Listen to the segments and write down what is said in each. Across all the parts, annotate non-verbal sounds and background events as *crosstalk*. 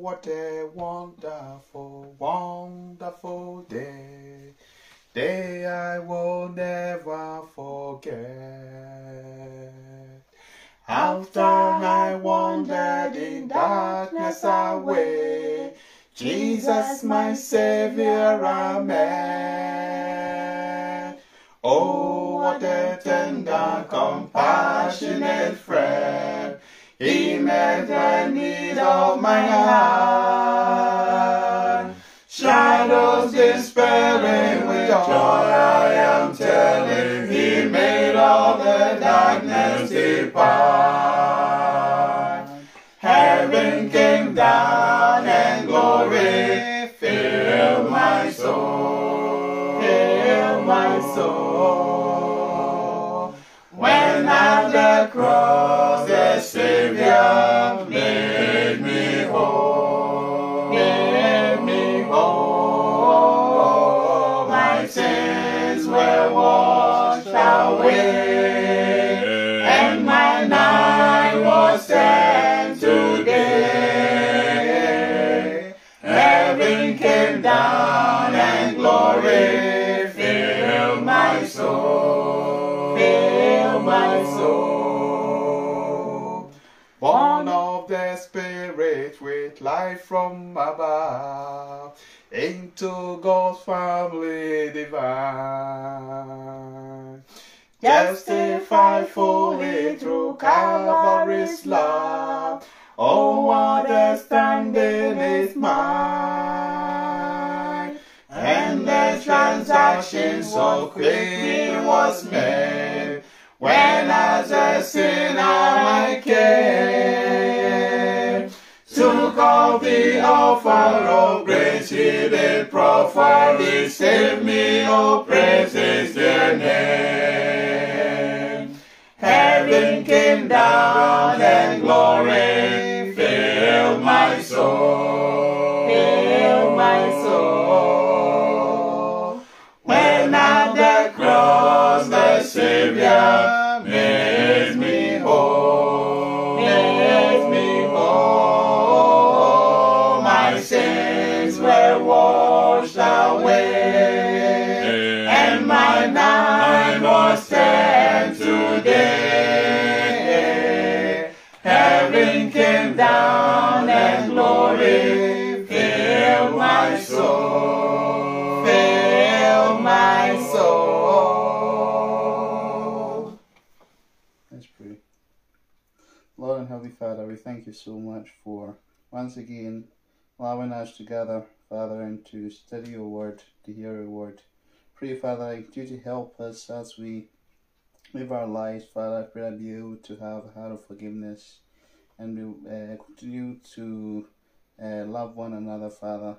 what a wonderful, wonderful day. Day I will never forget. After I wandered in darkness away, Jesus, my Savior, I met. Oh, what a tender, compassionate friend. He met the need of my heart. Shadows despairing with joy I am telling. He made all the darkness depart. Heaven came down Life from above, into God's family divine. Justified fully through Calvary's love. Oh, what a standing is mine. And the transaction so quickly was made. When as a sinner I came. All the offer of grace he did proffer. He saved me, oh, praises their name. Heaven came down and glory filled my soul. Filled my soul. When at the cross the Savior made me you so much for once again allowing us together, Father, and to study your word, to hear your word. Pray, Father, I you to help us as we live our lives, Father. I pray that be able to have a heart of forgiveness and uh, continue to uh, love one another, Father,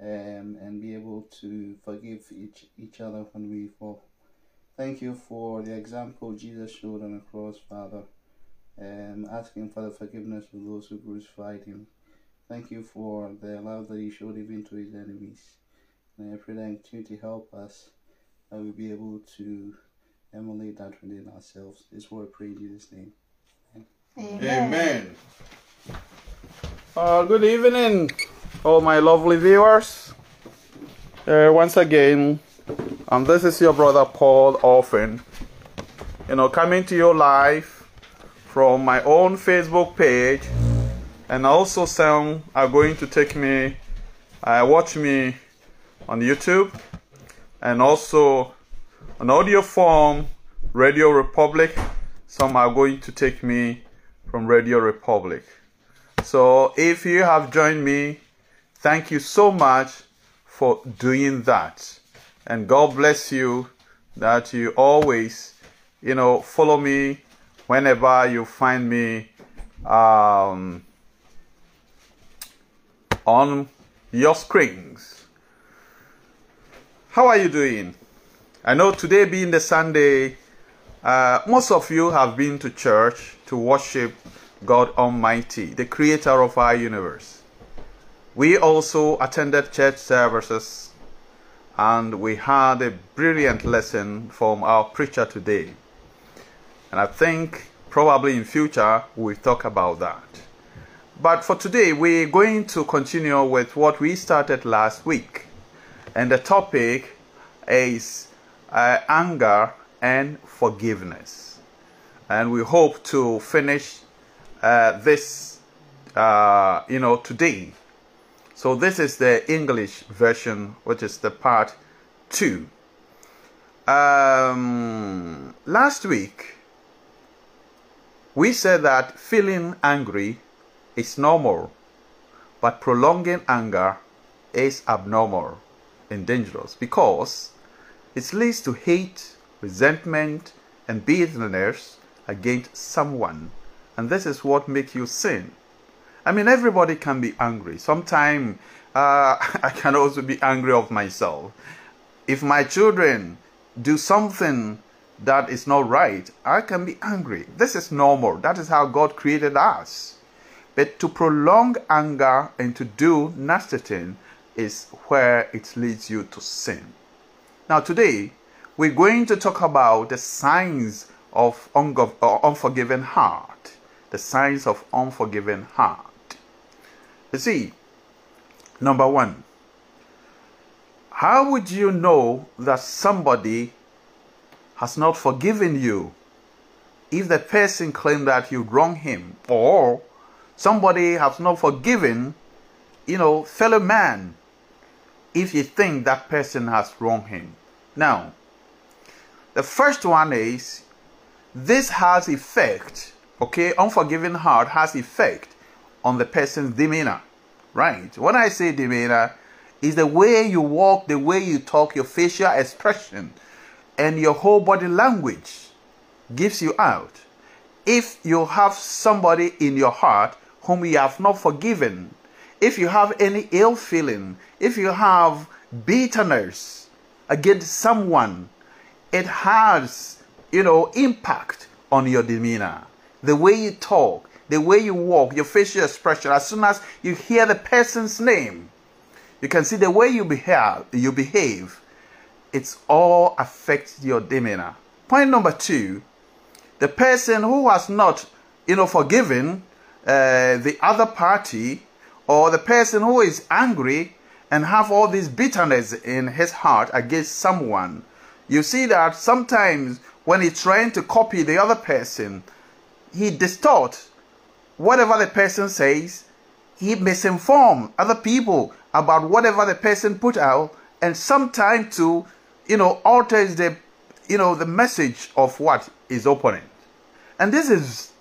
um, and be able to forgive each each other when we fall. Thank you for the example Jesus showed on the cross, Father, um, asking for the forgiveness of those who crucified him. Thank you for the love that he showed even to his enemies. And I pray that you continue to help us that we'll be able to emulate that within ourselves. This is what I pray in Jesus' name. Amen. Uh, good evening, all my lovely viewers. Uh, once again, and this is your brother Paul Offin. You know, coming to your live from my own Facebook page, and also some are going to take me, uh, watch me on YouTube, and also an audio form, Radio Public. Some are going to take me from Radio Public. So if you have joined me, thank you so much for doing that. And God bless you that you always, you know, follow me whenever you find me um, on your screens. How are you doing? I know today being the Sunday, uh, most of you have been to church to worship God Almighty, the creator of our universe. We also attended church services and we had a brilliant lesson from our preacher today. And I think probably in future we'll talk about that. But for today, we're going to continue with what we started last week. And the topic is uh, anger and forgiveness. And we hope to finish uh, this, uh, you know, today. So this is the English version, which is the part two. Um, last week, we said that feeling angry is normal, but prolonging anger is abnormal and dangerous because it leads to hate, resentment, and bitterness against someone. And this is what makes you sin. I mean, everybody can be angry. Sometimes uh, *laughs* I can also be angry of myself. If my children do something that is not right, I can be angry. This is normal. That is how God created us. But to prolong anger and to do nasty thing is where it leads you to sin. Now, today, we're going to talk about the signs of uh, unforgiving heart. The signs of unforgiving heart. You see, number one, how would you know that somebody has not forgiven you if the person claimed that you wronged him or somebody has not forgiven you know fellow man if you think that person has wronged him. Now the first one is this has effect okay unforgiving heart has effect on the person's demeanor right? When i say demeanor is the way you walk the way you talk your facial expression and your whole body language gives you out. If you have somebody in your heart whom you have not forgiven, if you have any ill feeling, if you have bitterness against someone, it has, you know, impact on your demeanor. The way you talk, the way you walk, your facial expression, as soon as you hear the person's name, you can see the way you behave, you behave it's all affects your demeanor. Point number two, the person who has not, you know, forgiven uh, the other party, or the person who is angry and have all this bitterness in his heart against someone, you see that sometimes when he's trying to copy the other person, he distorts whatever the person says. He misinform other people about whatever the person put out, and sometimes to you know, alters the, you know, the message of what is opponent. And this is,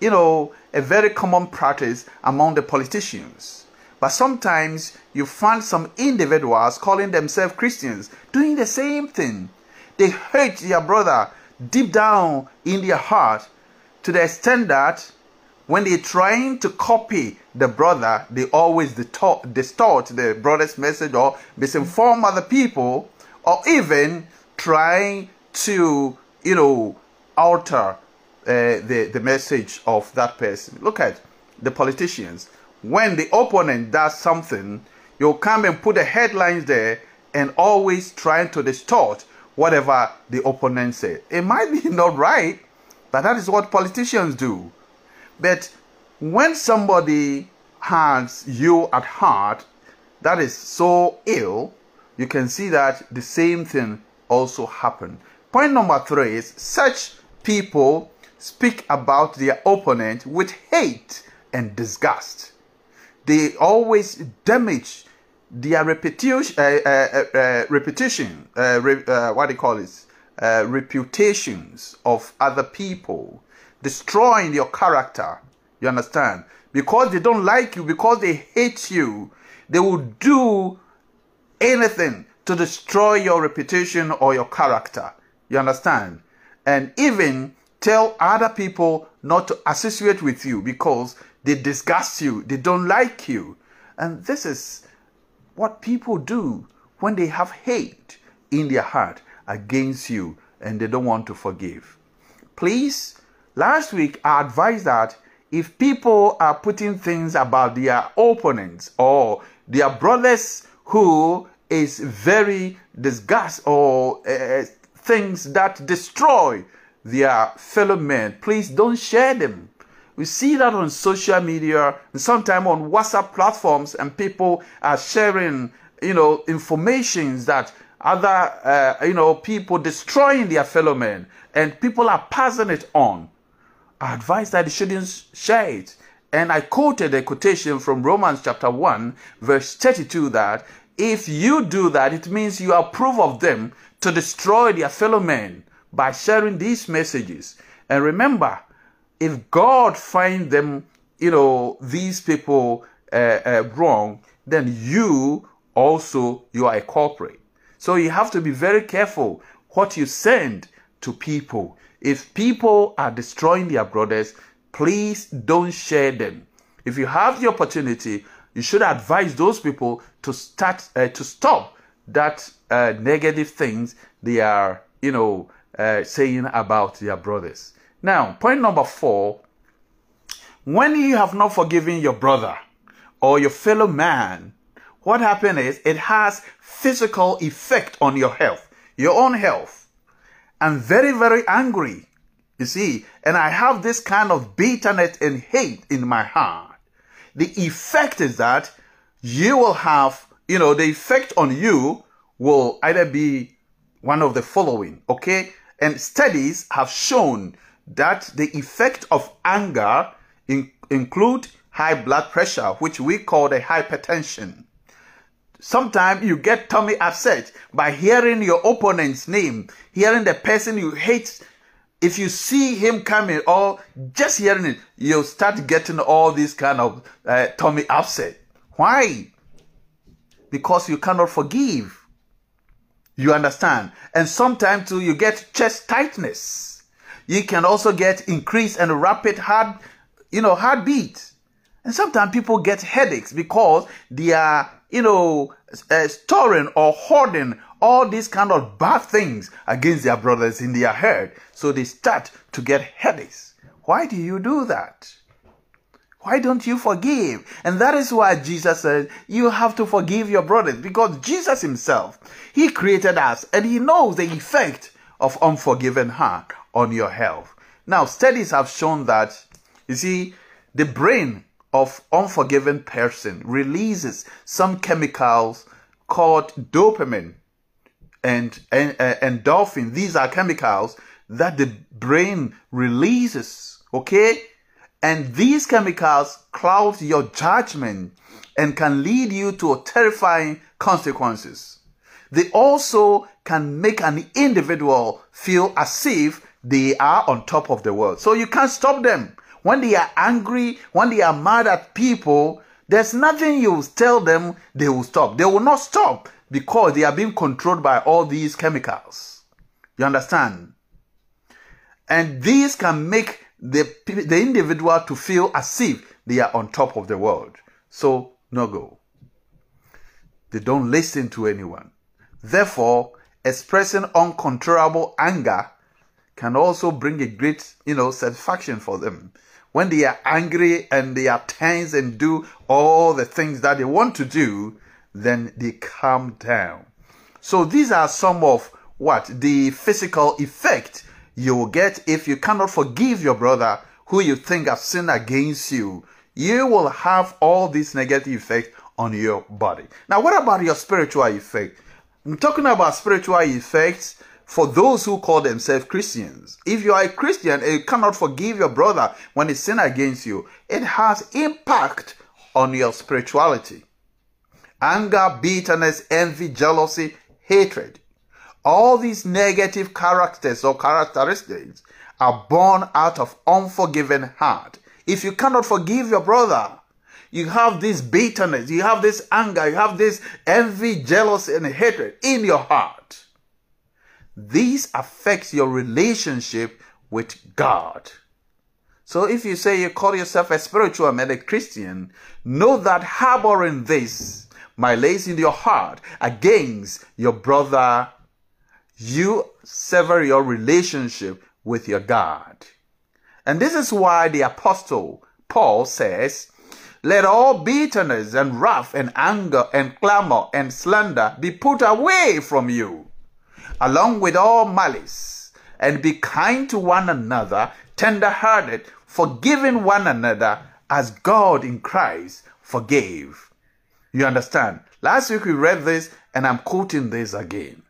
you know, a very common practice among the politicians. But sometimes you find some individuals calling themselves Christians doing the same thing. They hate their brother deep down in their heart to the extent that when they're trying to copy the brother, they always distort the brother's message or misinform other people or even trying to, you know, alter uh, the, the message of that person. Look at the politicians. When the opponent does something, you'll come and put the headlines there and always trying to distort whatever the opponent said. It might be *laughs* not right, but that is what politicians do. But when somebody has you at heart that is so ill, you can see that the same thing also happened. Point number three is such people speak about their opponent with hate and disgust. They always damage their uh, uh, uh, uh repetition, uh, re, uh, what do you call it, reputations of other people, destroying your character. You understand? Because they don't like you, because they hate you, they will do anything to destroy your reputation or your character. You understand? And even tell other people not to associate with you because they disgust you, they don't like you. And this is what people do when they have hate in their heart against you and they don't want to forgive. Please, last week I advised that if people are putting things about their opponents or their brothers who is very disgust or uh, things that destroy their fellow men, please don't share them We see that on social media and sometimes on WhatsApp platforms, and people are sharing, you know, informations that other, uh, you know, people destroying their fellow men, and people are passing it on. I advise that you shouldn't share it. And I quoted a quotation from Romans chapter 1, verse 32 that if you do that, it means you approve of them to destroy their fellow men by sharing these messages. And remember, if God find them, you know, these people uh, uh, wrong, then you also you are a culprit. So you have to be very careful what you send to people. If people are destroying their brothers, please don't share them. If you have the opportunity, you should advise those people to start uh, to stop that uh, negative things they are, you know, uh, saying about their brothers. Now, point number four: when you have not forgiven your brother or your fellow man, what happens is it has physical effect on your health, your own health. I'm very, very angry. You see, and I have this kind of bitterness and hate in my heart. The effect is that you will have, you know, the effect on you will either be one of the following, okay? And studies have shown that the effect of anger in, include high blood pressure, which we call the hypertension. Sometimes you get tummy upset by hearing your opponent's name, hearing the person you hate. If you see him coming or just hearing it, you'll start getting all these kind of uh, tummy upset. Why? Because you cannot forgive. You understand? And sometimes too, you get chest tightness. You can also get increased and rapid heart, you know, heartbeat. And sometimes people get headaches because they are you know, uh, storing or hoarding all these kind of bad things against their brothers in their head. So they start to get headaches. Why do you do that? Why don't you forgive? And that is why Jesus said you have to forgive your brothers because Jesus himself, he created us and he knows the effect of unforgiven heart on your health. Now, studies have shown that, you see, the brain of unforgiven person releases some chemicals called dopamine and, and uh, endorphin. These are chemicals that the brain releases. Okay. And these chemicals cloud your judgment and can lead you to terrifying consequences. They also can make an individual feel as if they are on top of the world. So you can't stop them. When they are angry, when they are mad at people, there's nothing you tell them they will stop. They will not stop because they are being controlled by all these chemicals. You understand? And these can make the, the individual to feel as if they are on top of the world. So, no go. They don't listen to anyone. Therefore, expressing uncontrollable anger can also bring a great, you know, satisfaction for them when they are angry and they are tense and do all the things that they want to do, then they calm down. So these are some of what the physical effect you will get if you cannot forgive your brother who you think has sinned against you. You will have all these negative effects on your body. Now, what about your spiritual effect? I'm talking about spiritual effects for those who call themselves Christians. If you are a Christian and you cannot forgive your brother when he sinned against you, it has impact on your spirituality. Anger, bitterness, envy, jealousy, hatred. All these negative characters or characteristics are born out of unforgiven heart. If you cannot forgive your brother, you have this bitterness, you have this anger, you have this envy, jealousy, and hatred in your heart this affects your relationship with God. So if you say you call yourself a spiritual man, a Christian, know that harboring this lays in your heart against your brother, you sever your relationship with your God. And this is why the apostle Paul says, let all bitterness and wrath and anger and clamor and slander be put away from you along with all malice, and be kind to one another, tender hearted, forgiving one another as God in Christ forgave. You understand? Last week we read this and I'm quoting this again.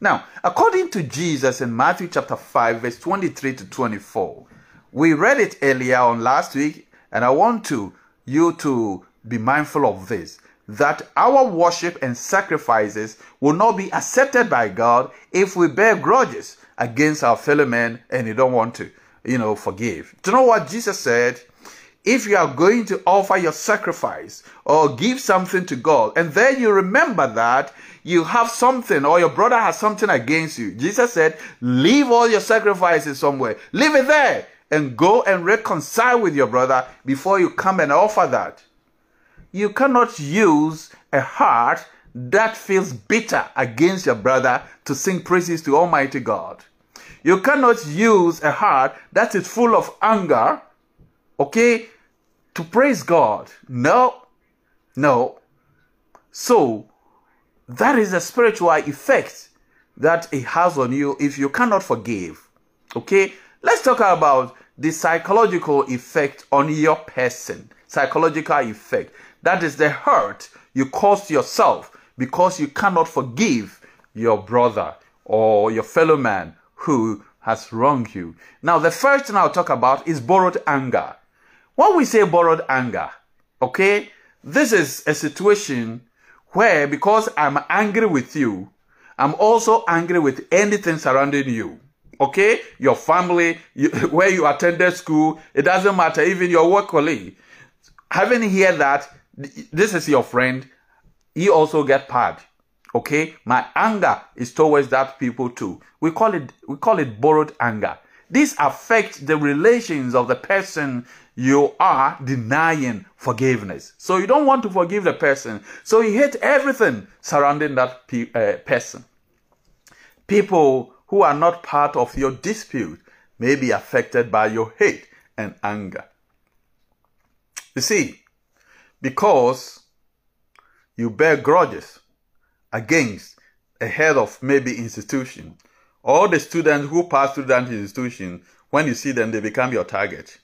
Now, according to Jesus in Matthew chapter 5, verse 23 to 24, we read it earlier on last week, and I want to you to be mindful of this that our worship and sacrifices will not be accepted by God if we bear grudges against our fellow men and you don't want to, you know, forgive. Do you know what Jesus said? If you are going to offer your sacrifice or give something to God, and then you remember that you have something or your brother has something against you, Jesus said, Leave all your sacrifices somewhere, leave it there, and go and reconcile with your brother before you come and offer that. You cannot use a heart that feels bitter against your brother to sing praises to Almighty God. You cannot use a heart that is full of anger, okay, to praise God. No, no. So, that is a spiritual effect that it has on you if you cannot forgive. Okay, let's talk about the psychological effect on your person. Psychological effect. That is the hurt you cause yourself because you cannot forgive your brother or your fellow man who has wronged you. Now, the first thing I'll talk about is borrowed anger. When we say borrowed anger, okay, this is a situation where because I'm angry with you, I'm also angry with anything surrounding you. Okay, your family, you, *laughs* where you attended school, it doesn't matter, even your work colleague. Having heard that, this is your friend, he also get paid. Okay, my anger is towards that people too. We call it we call it borrowed anger. This affects the relations of the person you are denying forgiveness. So you don't want to forgive the person. So you hate everything surrounding that pe- uh, person. People who are not part of your dispute may be affected by your hate and anger. You see, because you bear grudges against a head of maybe institution, all the students who pass through that institution, when you see them, they become your target.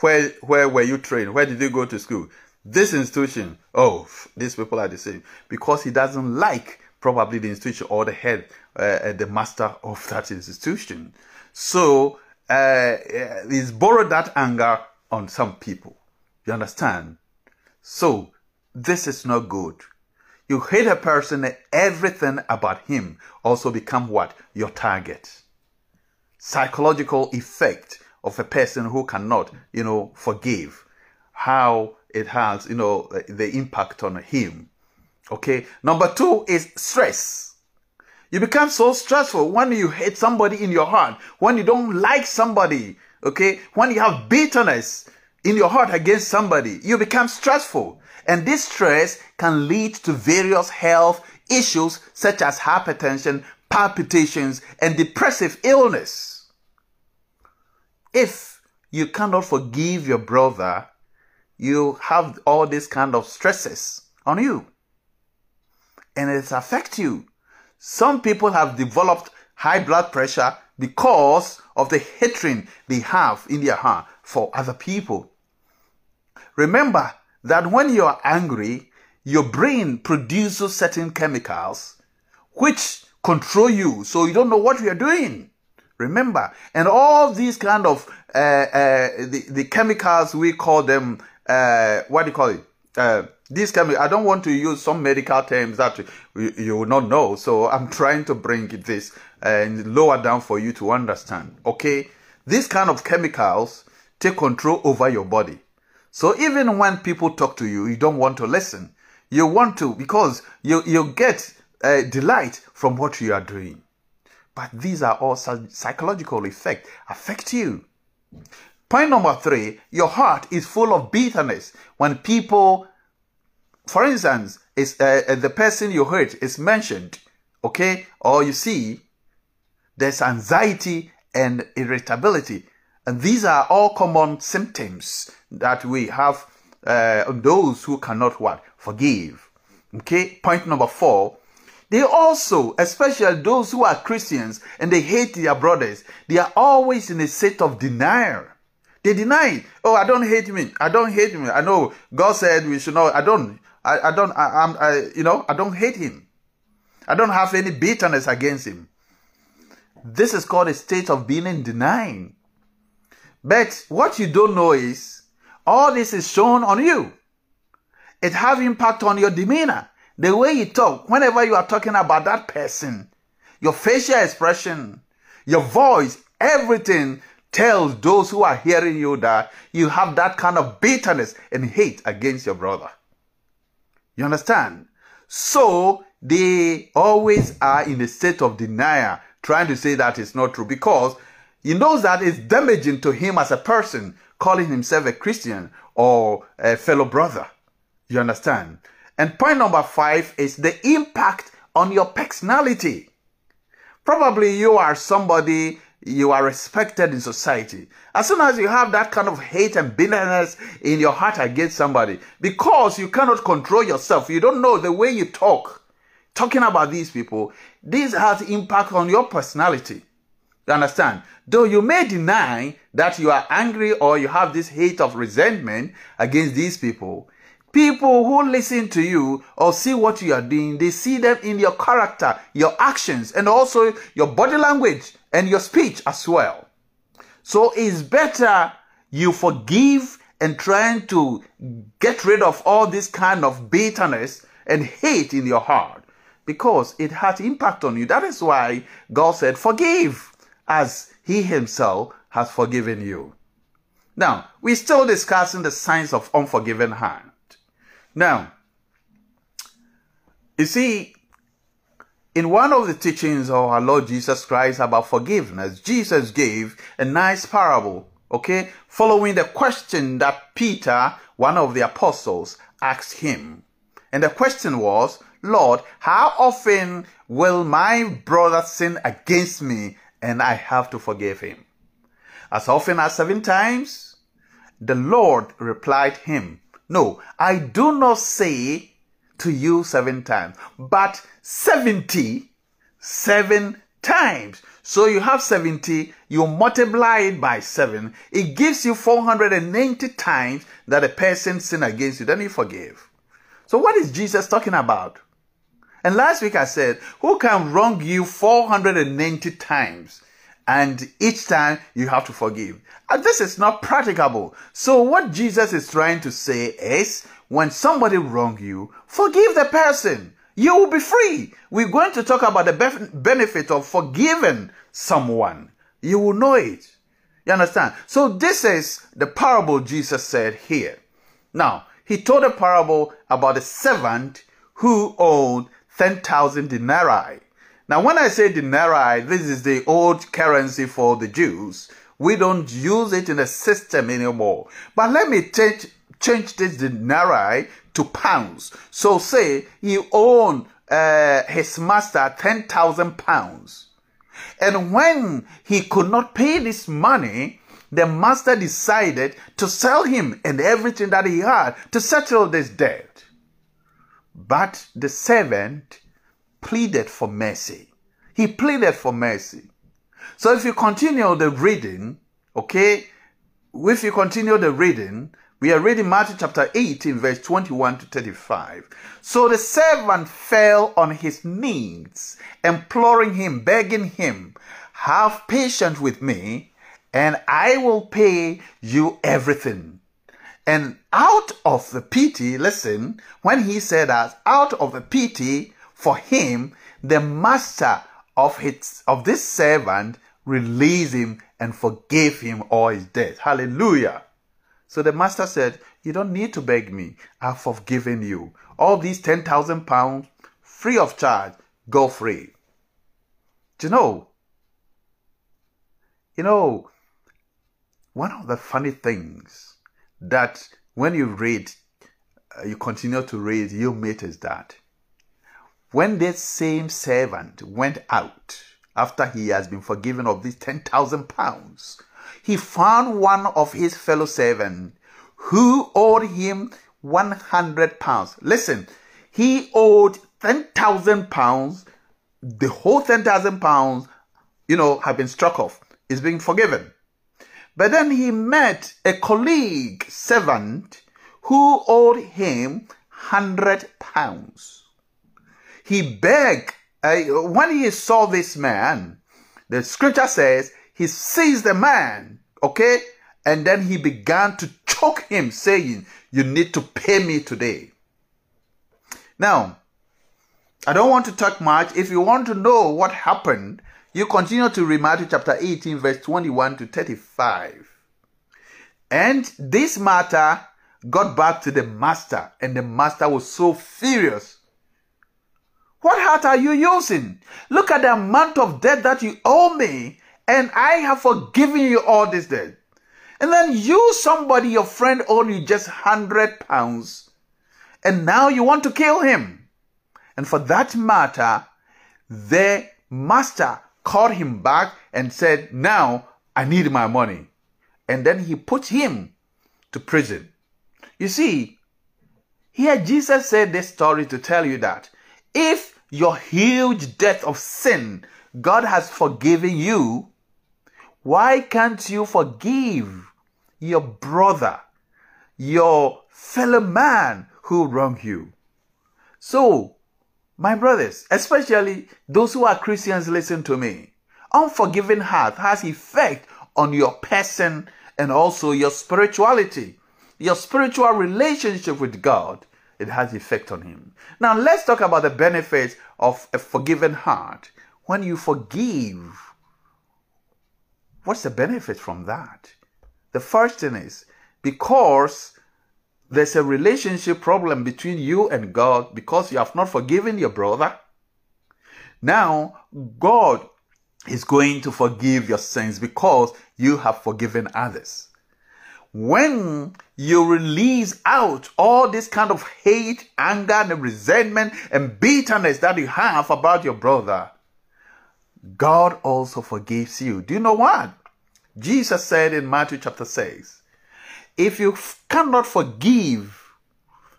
Where where were you trained? Where did you go to school? This institution, oh, these people are the same. Because he doesn't like probably the institution or the head, uh, uh the master of that institution. So uh, he's borrowed that anger on some people. You understand? So this is not good. You hate a person, everything about him also become what? Your target. Psychological effect of a person who cannot, you know, forgive. How it has, you know, the impact on him. Okay. Number two is stress. You become so stressful when you hate somebody in your heart, when you don't like somebody. Okay. When you have bitterness in your heart against somebody, you become stressful. And this stress can lead to various health issues such as hypertension, palpitations, and depressive illness. If you cannot forgive your brother, you have all these kind of stresses on you. And it affects you. Some people have developed high blood pressure because of the hatred they have in their heart for other people. Remember, that when you are angry, your brain produces certain chemicals which control you, so you don't know what you are doing. Remember, and all these kind of uh, uh, the the chemicals we call them uh, what do you call it? Uh, these chemicals. I don't want to use some medical terms that you, you will not know, so I'm *laughs* trying to bring this and lower down for you to understand. Okay, these kind of chemicals take control over your body. So even when people talk to you, you don't want to listen. You want to because you, you get a delight from what you are doing. But these are all psychological effects affect you. Point number three, your heart is full of bitterness. When people, for instance, is uh, uh the person you hurt is mentioned, okay, or you see, there's anxiety and irritability and these are all common symptoms that we have uh, on those who cannot what? Forgive. Okay, point number four. They also, especially those who are Christians and they hate their brothers, they are always in a state of denial. They deny it. Oh, I don't hate him. I don't hate him. I know God said we should not. I don't. I, I don't. I, I'm. I, you know. I don't hate him. I don't have any bitterness against him. This is called a state of being in denying. But what you don't know is all this is shown on you. It have impact on your demeanor, the way you talk. Whenever you are talking about that person, your facial expression, your voice, everything tells those who are hearing you that you have that kind of bitterness and hate against your brother. You understand? So they always are in a state of denial, trying to say that it's not true because he knows that it's damaging to him as a person, calling himself a Christian or a fellow brother. You understand? And point number five is the impact on your personality. Probably you are somebody you are respected in society. As soon as you have that kind of hate and bitterness in your heart against somebody, because you cannot control yourself, you don't know the way you talk, talking about these people, this has impact on your personality. You understand? Though you may deny that you are angry or you have this hate of resentment against these people, people who listen to you or see what you are doing, they see them in your character, your actions, and also your body language and your speech as well. So it's better you forgive and trying to get rid of all this kind of bitterness and hate in your heart because it has impact on you. That is why God said, forgive as he himself has forgiven you. Now, we're still discussing the signs of unforgiven hand. Now, you see, in one of the teachings of our Lord Jesus Christ about forgiveness, Jesus gave a nice parable, okay, following the question that Peter, one of the apostles, asked him. And the question was, Lord, how often will my brother sin against me and I have to forgive him? As often as seven times? The Lord replied him, No, I do not say to you seven times, but 77 times. So you have 70, you multiply it by 7, it gives you 490 times that a person sinned against you, then you forgive. So what is Jesus talking about? And last week I said, who can wrong you 490 times? And each time you have to forgive. And this is not practicable. So what Jesus is trying to say is, when somebody wrong you, forgive the person you will be free. We're going to talk about the benefit of forgiving someone. You will know it. You understand? So this is the parable Jesus said here. Now, he told a parable about a servant who owed 10,000 denarii. Now, when I say denarii, this is the old currency for the Jews. We don't use it in the system anymore. But let me change, change this denarii to pounds. So say he owned uh, his master 10,000 pounds. And when he could not pay this money, the master decided to sell him and everything that he had to settle this debt. But the servant pleaded for mercy. He pleaded for mercy. So if you continue the reading, okay, if you continue the reading, we are reading Matthew chapter 18, verse 21 to 35. So the servant fell on his knees, imploring him, begging him, Have patience with me, and I will pay you everything. And out of the pity, listen, when he said that, out of the pity for him, the master of his of this servant released him and forgave him all his debt. Hallelujah. So the master said, You don't need to beg me. I've forgiven you. All these 10,000 pounds, free of charge, go free. Do you know? You know, one of the funny things that when you read, uh, you continue to read, you meet that when this same servant went out after he has been forgiven of these 10,000 pounds, he found one of his fellow servants who owed him 100 pounds. Listen, he owed 10,000 pounds. The whole 10,000 pounds, you know, have been struck off. Is being forgiven. But then he met a colleague servant who owed him hundred pounds. He begged, uh, when he saw this man, the scripture says he seized the man, okay, and then he began to choke him, saying, You need to pay me today. Now, I don't want to talk much. If you want to know what happened, you continue to read Matthew chapter 18, verse 21 to 35. And this matter got back to the master, and the master was so furious. What heart are you using? Look at the amount of debt that you owe me, and I have forgiven you all this debt. And then you, somebody, your friend, owed you just hundred pounds, and now you want to kill him. And for that matter, the master called him back and said, Now I need my money. And then he put him to prison. You see, here Jesus said this story to tell you that if your huge debt of sin, God has forgiven you, why can't you forgive your brother, your fellow man who wronged you? So, my brothers, especially those who are Christians, listen to me. Unforgiving heart has effect on your person and also your spirituality. Your spiritual relationship with God, it has effect on him. Now let's talk about the benefits of a forgiving heart. When you forgive, what's the benefit from that? The first thing is because there's a relationship problem between you and God because you have not forgiven your brother. Now, God is going to forgive your sins because you have forgiven others. When you release out all this kind of hate, anger, and resentment and bitterness that you have about your brother, God also forgives you. Do you know what? Jesus said in Matthew chapter 6, if you cannot forgive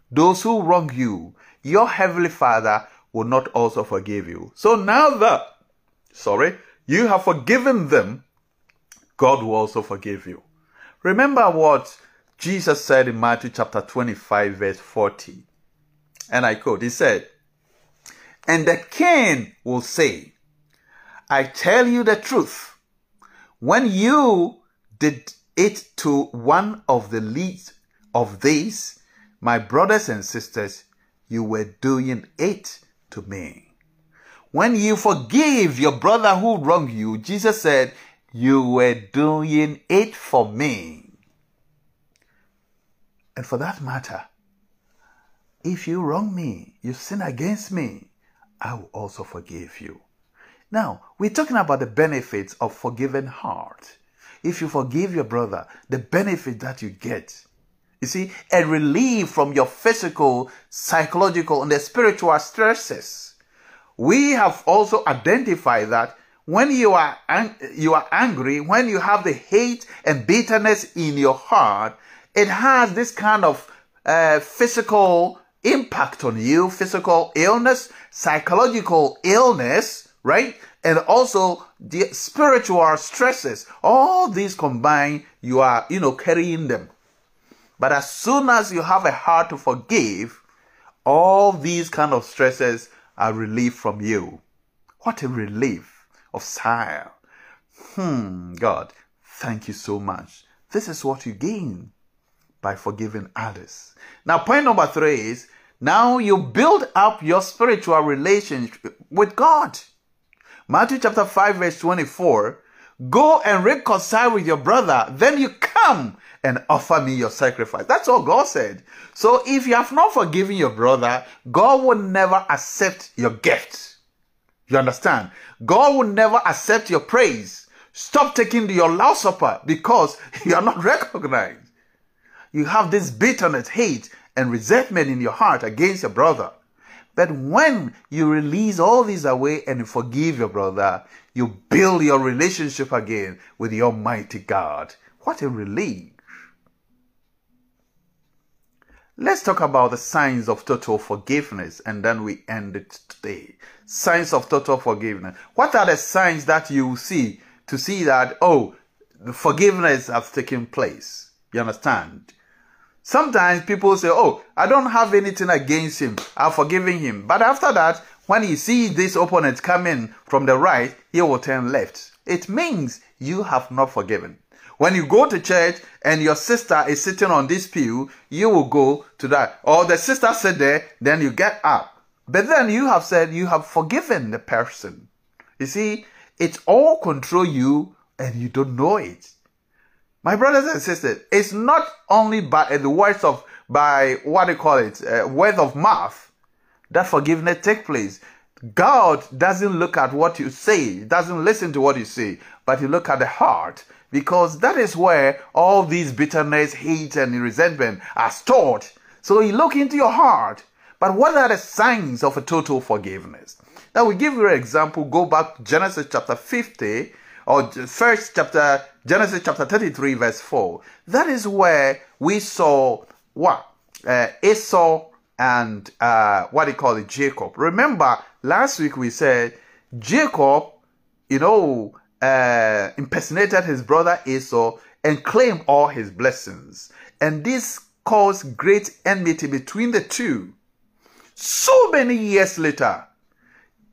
those who wrong you, your heavenly Father will not also forgive you. So now that, sorry, you have forgiven them, God will also forgive you. Remember what Jesus said in Matthew chapter 25, verse 40. And I quote, He said, And the king will say, I tell you the truth. When you did it to one of the least of these, my brothers and sisters, you were doing it to me. When you forgive your brother who wronged you, Jesus said, you were doing it for me. And for that matter, if you wrong me, you sin against me, I will also forgive you. Now, we're talking about the benefits of forgiving heart. If you forgive your brother, the benefit that you get. You see, a relief from your physical, psychological, and the spiritual stresses. We have also identified that when you are, ang- you are angry, when you have the hate and bitterness in your heart, it has this kind of uh, physical impact on you, physical illness, psychological illness, right? And also the spiritual stresses. All these combined, you are, you know, carrying them. But as soon as you have a heart to forgive, all these kind of stresses are relieved from you. What a relief of sigh. Hmm, God, thank you so much. This is what you gain by forgiving others. Now, point number three is now you build up your spiritual relationship with God. Matthew chapter 5 verse 24. Go and reconcile with your brother. Then you come and offer me your sacrifice. That's all God said. So if you have not forgiven your brother, God will never accept your gift. You understand? God will never accept your praise. Stop taking your Last Supper because *laughs* you are not recognized. You have this bitterness, hate, and resentment in your heart against your brother. But when you release all these away and forgive your brother, you build your relationship again with the Almighty God. What a relief. Let's talk about the signs of total forgiveness and then we end it today. Signs of total forgiveness. What are the signs that you see to see that, oh, the forgiveness has taken place. You understand? Sometimes people say, Oh, I don't have anything against him. I'm forgiving him. But after that, when he sees this opponent coming from the right, he will turn left. It means you have not forgiven. When you go to church and your sister is sitting on this pew, you will go to that. Or the sister sit there, then you get up. But then you have said you have forgiven the person. You see, it all control you and you don't know it. My brothers and sisters, it's not only by the words of, by what they call it, uh, word of mouth that forgiveness take place. God doesn't look at what you say, doesn't listen to what you say, but he look at the heart because that is where all these bitterness, hate, and resentment are stored. So he look into your heart. But what are the signs of a total forgiveness? Now we give you an example. Go back to Genesis chapter 50 or first chapter, Genesis chapter 33 verse 4. That is where we saw what? Uh, Esau and uh, what do you call it? Jacob. Remember last week we said Jacob, you know, uh, impersonated his brother Esau and claimed all his blessings. And this caused great enmity between the two. So many years later,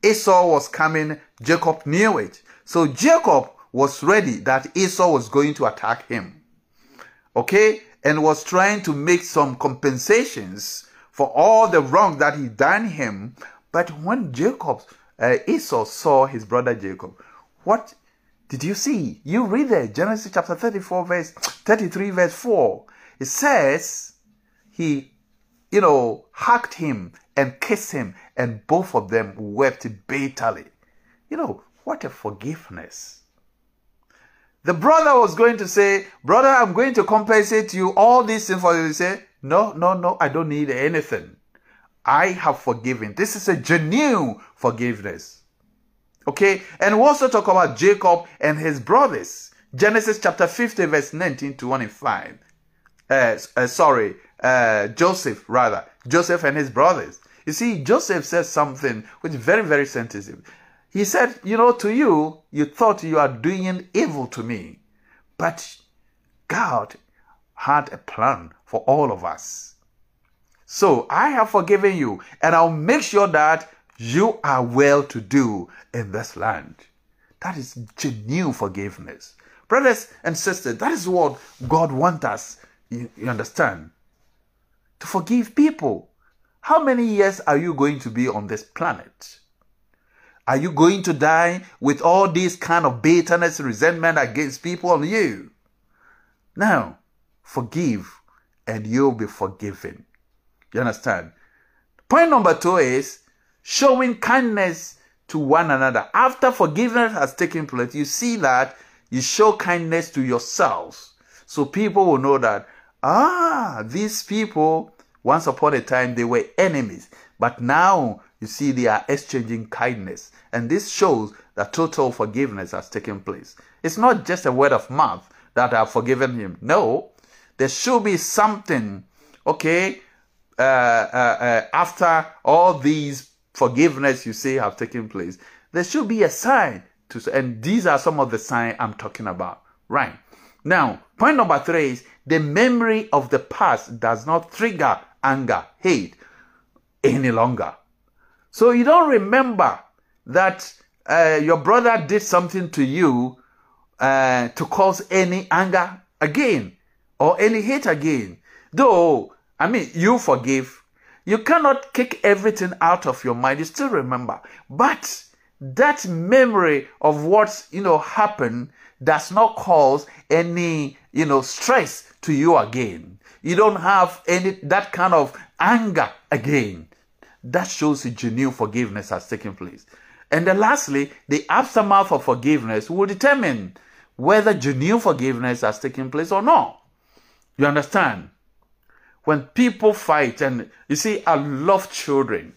Esau was coming, Jacob knew it. So Jacob was ready that Esau was going to attack him. Okay? And was trying to make some compensations for all the wrong that he done him. But when Jacob, uh, Esau saw his brother Jacob, what did you see? You read it, Genesis chapter 34, verse 33, verse 4. It says he, you know, hugged him and kissed him, and both of them wept bitterly. You know, what a forgiveness. The brother was going to say, Brother, I'm going to compensate you all these things for you. He say, No, no, no, I don't need anything. I have forgiven. This is a genuine forgiveness. Okay, and we also talk about Jacob and his brothers. Genesis chapter 50, verse 19 to 25. Uh, uh, sorry, uh, Joseph, rather. Joseph and his brothers. You see, Joseph says something which is very, very sensitive. He said, You know, to you, you thought you are doing evil to me, but God had a plan for all of us. So I have forgiven you, and I'll make sure that you are well to do in this land. That is genuine forgiveness. Brothers and sisters, that is what God wants us, you, you understand, to forgive people. How many years are you going to be on this planet? Are you going to die with all this kind of bitterness, resentment against people on you? Now, forgive and you'll be forgiven. You understand? Point number two is showing kindness to one another. After forgiveness has taken place, you see that you show kindness to yourselves. So people will know that, ah, these people once upon a time, they were enemies, but now you see they are exchanging kindness. And this shows that total forgiveness has taken place. It's not just a word of mouth that I've forgiven him. No, there should be something, okay, uh, uh, uh, after all these forgiveness you say have taken place. There should be a sign to, and these are some of the signs I'm talking about. Right. Now, point number three is the memory of the past does not trigger anger, hate any longer. So you don't remember that uh, your brother did something to you uh, to cause any anger again or any hate again. Though, I mean, you forgive. You cannot kick everything out of your mind. You still remember. But that memory of what, you know, happened does not cause any, you know, stress to you again. You don't have any that kind of anger again. That shows a genuine forgiveness has taken place. And then lastly, the aftermath of forgiveness will determine whether genuine forgiveness has taken place or not. You understand? When people fight, and you see, I love children.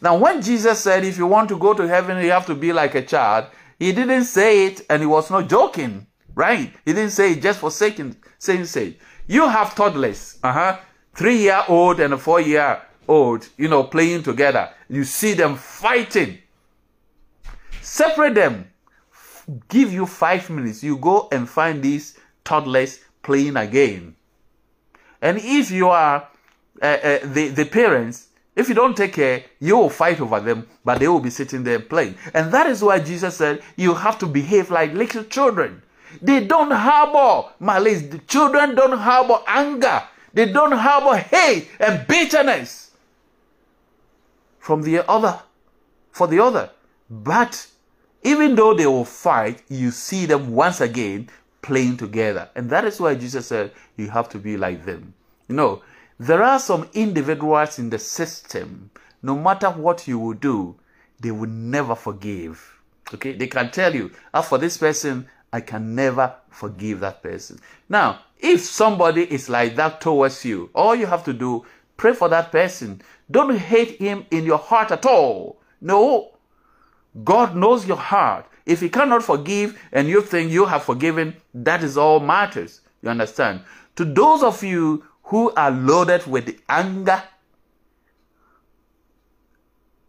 Now, when Jesus said, if you want to go to heaven, you have to be like a child, he didn't say it and he was not joking, right? He didn't say it just for saying, saying sake. You have toddlers, uh-huh, three year old and a four year old, you know, playing together. You see them fighting. Separate them. give you five minutes, you go and find these toddlers playing again. And if you are uh, uh, the, the parents, if you don't take care, you will fight over them, but they will be sitting there playing. And that is why Jesus said you have to behave like little children. They don't harbor malice. The children don't harbor anger. They don't harbor hate and bitterness from the other, for the other. But even though they will fight, you see them once again playing together. And that is why Jesus said you have to be like them. You know, there are some individuals in the system, no matter what you will do, they will never forgive. Okay, they can tell you, as for this person, I can never forgive that person. Now, if somebody is like that towards you, all you have to do, pray for that person. Don't hate him in your heart at all. No. God knows your heart. If he cannot forgive and you think you have forgiven, that is all matters. You understand? To those of you who are loaded with anger,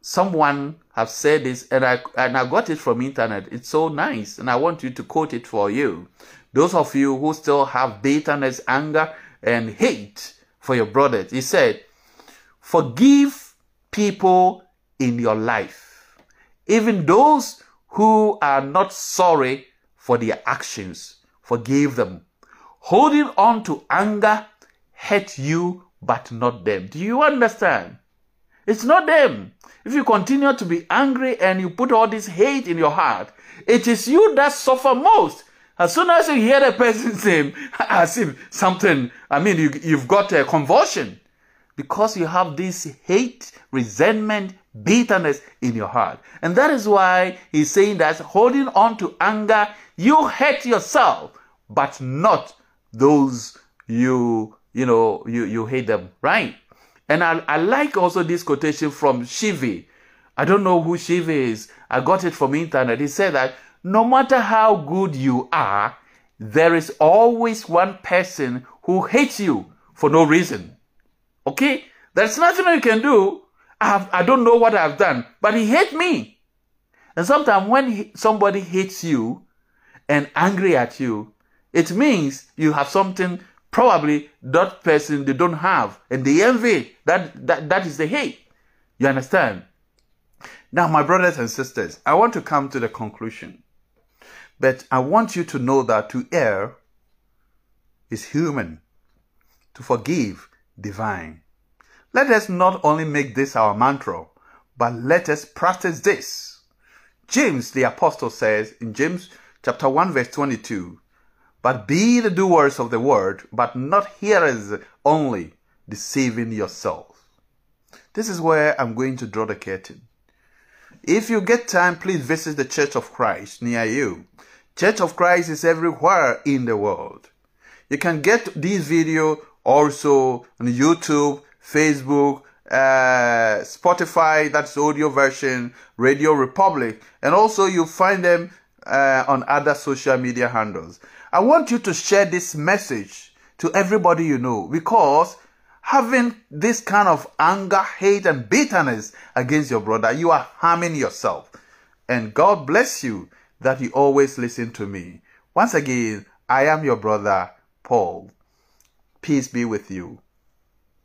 someone have said this and I and I got it from internet. It's so nice and I want you to quote it for you. Those of you who still have bitterness, anger and hate for your brothers. He said, "Forgive people in your life, even those who are not sorry for their actions. Forgive them. Holding on to anger hurt you but not them." Do you understand? It's not them. If you continue to be angry and you put all this hate in your heart, it is you that suffer most. As soon as you hear the person's name, *laughs* as if something, I mean, you, you've got a convulsion because you have this hate, resentment, bitterness in your heart. And that is why he's saying that holding on to anger, you hurt yourself, but not those you, you know, you, you hate them, right? And I, I like also this quotation from Shivi. I don't know who Shivi is. I got it from internet. He said that no matter how good you are, there is always one person who hates you for no reason. Okay? There's nothing you can do. I, have, I don't know what I've done, but he hates me. And sometimes when he, somebody hates you and angry at you, it means you have something probably that person they don't have and they envy that that that is the hate you understand now my brothers and sisters i want to come to the conclusion but i want you to know that to err is human to forgive divine let us not only make this our mantra but let us practice this james the apostle says in james chapter 1 verse 22 but be the doers of the word, but not hearers only, deceiving yourself. This is where I'm going to draw the curtain. If you get time, please visit the Church of Christ near you. Church of Christ is everywhere in the world. You can get this video also on YouTube, Facebook, uh, Spotify, that's audio version, Radio Public, and also you find them uh, on other social media handles. I want you to share this message to everybody you know because having this kind of anger, hate, and bitterness against your brother, you are harming yourself. And God bless you that you always listen to me. Once again, I am your brother, Paul. Peace be with you.